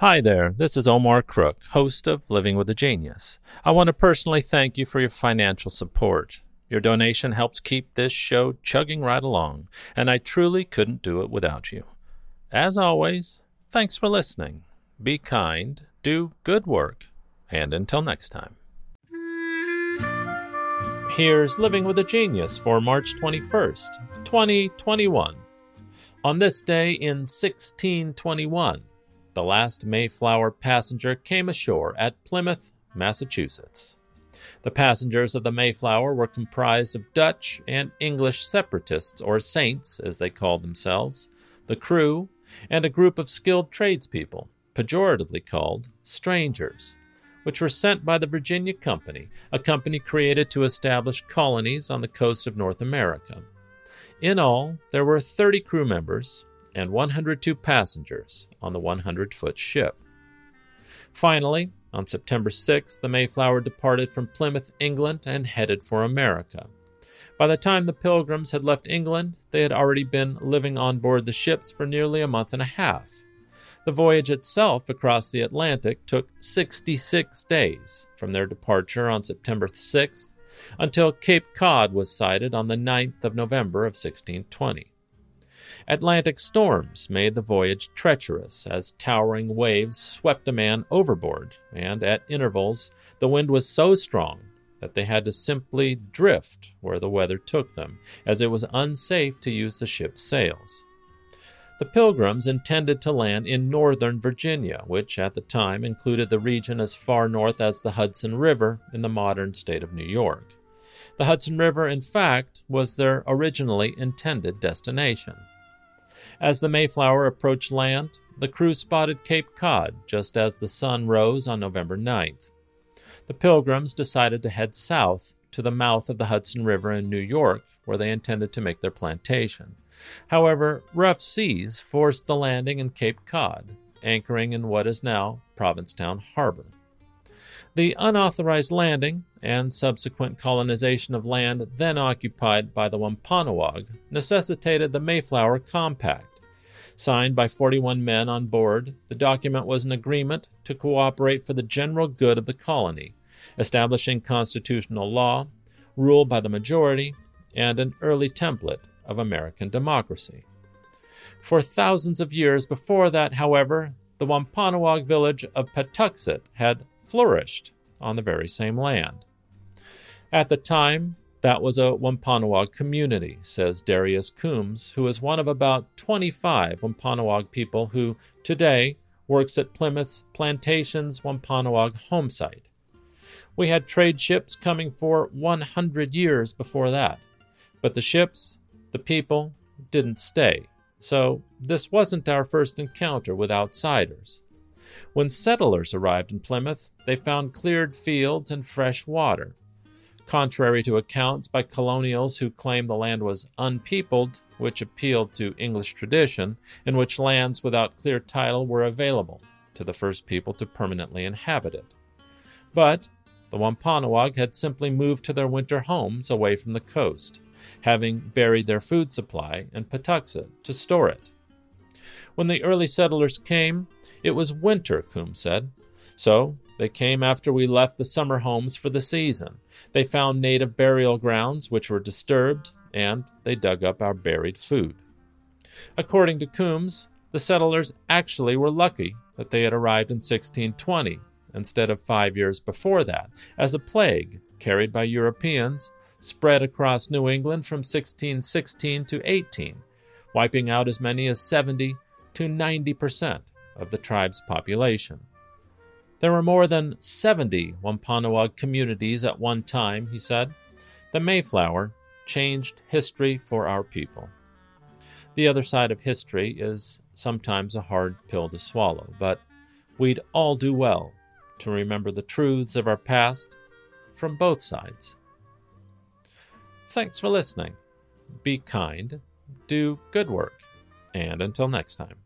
Hi there, this is Omar Crook, host of Living with a Genius. I want to personally thank you for your financial support. Your donation helps keep this show chugging right along, and I truly couldn't do it without you. As always, thanks for listening. Be kind, do good work, and until next time. Here's Living with a Genius for March 21st, 2021. On this day in 1621, the last Mayflower passenger came ashore at Plymouth, Massachusetts. The passengers of the Mayflower were comprised of Dutch and English separatists, or saints, as they called themselves, the crew, and a group of skilled tradespeople, pejoratively called strangers, which were sent by the Virginia Company, a company created to establish colonies on the coast of North America. In all, there were 30 crew members, and 102 passengers on the 100 foot ship. Finally, on September 6, the Mayflower departed from Plymouth, England, and headed for America. By the time the pilgrims had left England, they had already been living on board the ships for nearly a month and a half. The voyage itself across the Atlantic took 66 days from their departure on September 6th until Cape Cod was sighted on the 9th of November of 1620. Atlantic storms made the voyage treacherous as towering waves swept a man overboard, and at intervals the wind was so strong that they had to simply drift where the weather took them, as it was unsafe to use the ship's sails. The Pilgrims intended to land in northern Virginia, which at the time included the region as far north as the Hudson River in the modern state of New York. The Hudson River, in fact, was their originally intended destination. As the Mayflower approached land, the crew spotted Cape Cod just as the sun rose on November 9th. The Pilgrims decided to head south to the mouth of the Hudson River in New York, where they intended to make their plantation. However, rough seas forced the landing in Cape Cod, anchoring in what is now Provincetown Harbor. The unauthorized landing and subsequent colonization of land then occupied by the Wampanoag necessitated the Mayflower Compact. Signed by 41 men on board, the document was an agreement to cooperate for the general good of the colony, establishing constitutional law, rule by the majority, and an early template of American democracy. For thousands of years before that, however, the Wampanoag village of Patuxet had flourished on the very same land. At the time, that was a Wampanoag community, says Darius Coombs, who is one of about 25 Wampanoag people who, today, works at Plymouth's Plantations Wampanoag home site. We had trade ships coming for 100 years before that, but the ships, the people, didn't stay, so this wasn't our first encounter with outsiders. When settlers arrived in Plymouth, they found cleared fields and fresh water. Contrary to accounts by colonials who claimed the land was unpeopled, which appealed to English tradition, in which lands without clear title were available to the first people to permanently inhabit it. But the Wampanoag had simply moved to their winter homes away from the coast, having buried their food supply in Patuxet to store it. When the early settlers came, it was winter, Coombs said. So they came after we left the summer homes for the season. They found native burial grounds which were disturbed, and they dug up our buried food. According to Coombs, the settlers actually were lucky that they had arrived in 1620 instead of five years before that, as a plague carried by Europeans spread across New England from 1616 to 18, wiping out as many as 70 to 90 percent of the tribe's population. There were more than 70 Wampanoag communities at one time, he said. The Mayflower changed history for our people. The other side of history is sometimes a hard pill to swallow, but we'd all do well to remember the truths of our past from both sides. Thanks for listening. Be kind, do good work, and until next time.